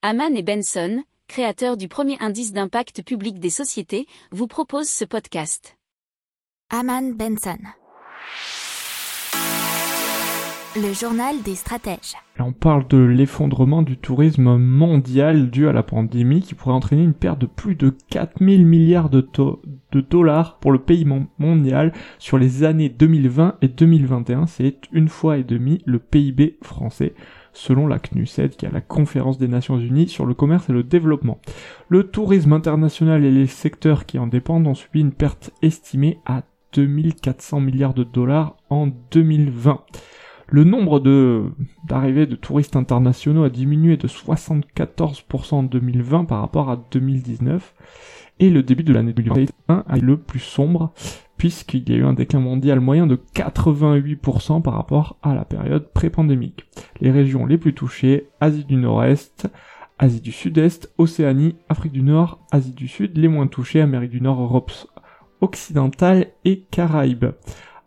Haman et Benson, créateurs du premier indice d'impact public des sociétés, vous proposent ce podcast. Haman Benson. Le journal des stratèges. On parle de l'effondrement du tourisme mondial dû à la pandémie qui pourrait entraîner une perte de plus de 4000 milliards de, de dollars pour le pays mondial sur les années 2020 et 2021. C'est une fois et demi le PIB français selon la CNUSED, qui est la Conférence des Nations Unies sur le commerce et le développement. Le tourisme international et les secteurs qui en dépendent ont subi une perte estimée à 2400 milliards de dollars en 2020. Le nombre d'arrivées de touristes internationaux a diminué de 74% en 2020 par rapport à 2019 et le début de l'année 2021 est le plus sombre puisqu'il y a eu un déclin mondial moyen de 88% par rapport à la période pré-pandémique. Les régions les plus touchées, Asie du Nord-Est, Asie du Sud-Est, Océanie, Afrique du Nord, Asie du Sud, les moins touchées, Amérique du Nord, Europe occidentale et Caraïbes.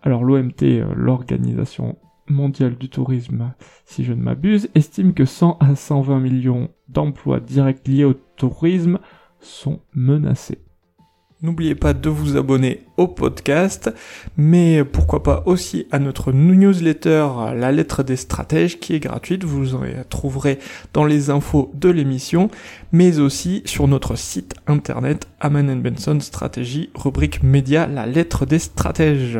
Alors l'OMT, euh, l'Organisation mondiale du tourisme, si je ne m'abuse, estime que 100 à 120 millions d'emplois directs liés au tourisme sont menacés. N'oubliez pas de vous abonner au podcast, mais pourquoi pas aussi à notre newsletter La lettre des stratèges qui est gratuite, vous en trouverez dans les infos de l'émission, mais aussi sur notre site internet Aman Benson Stratégie, rubrique média La lettre des stratèges.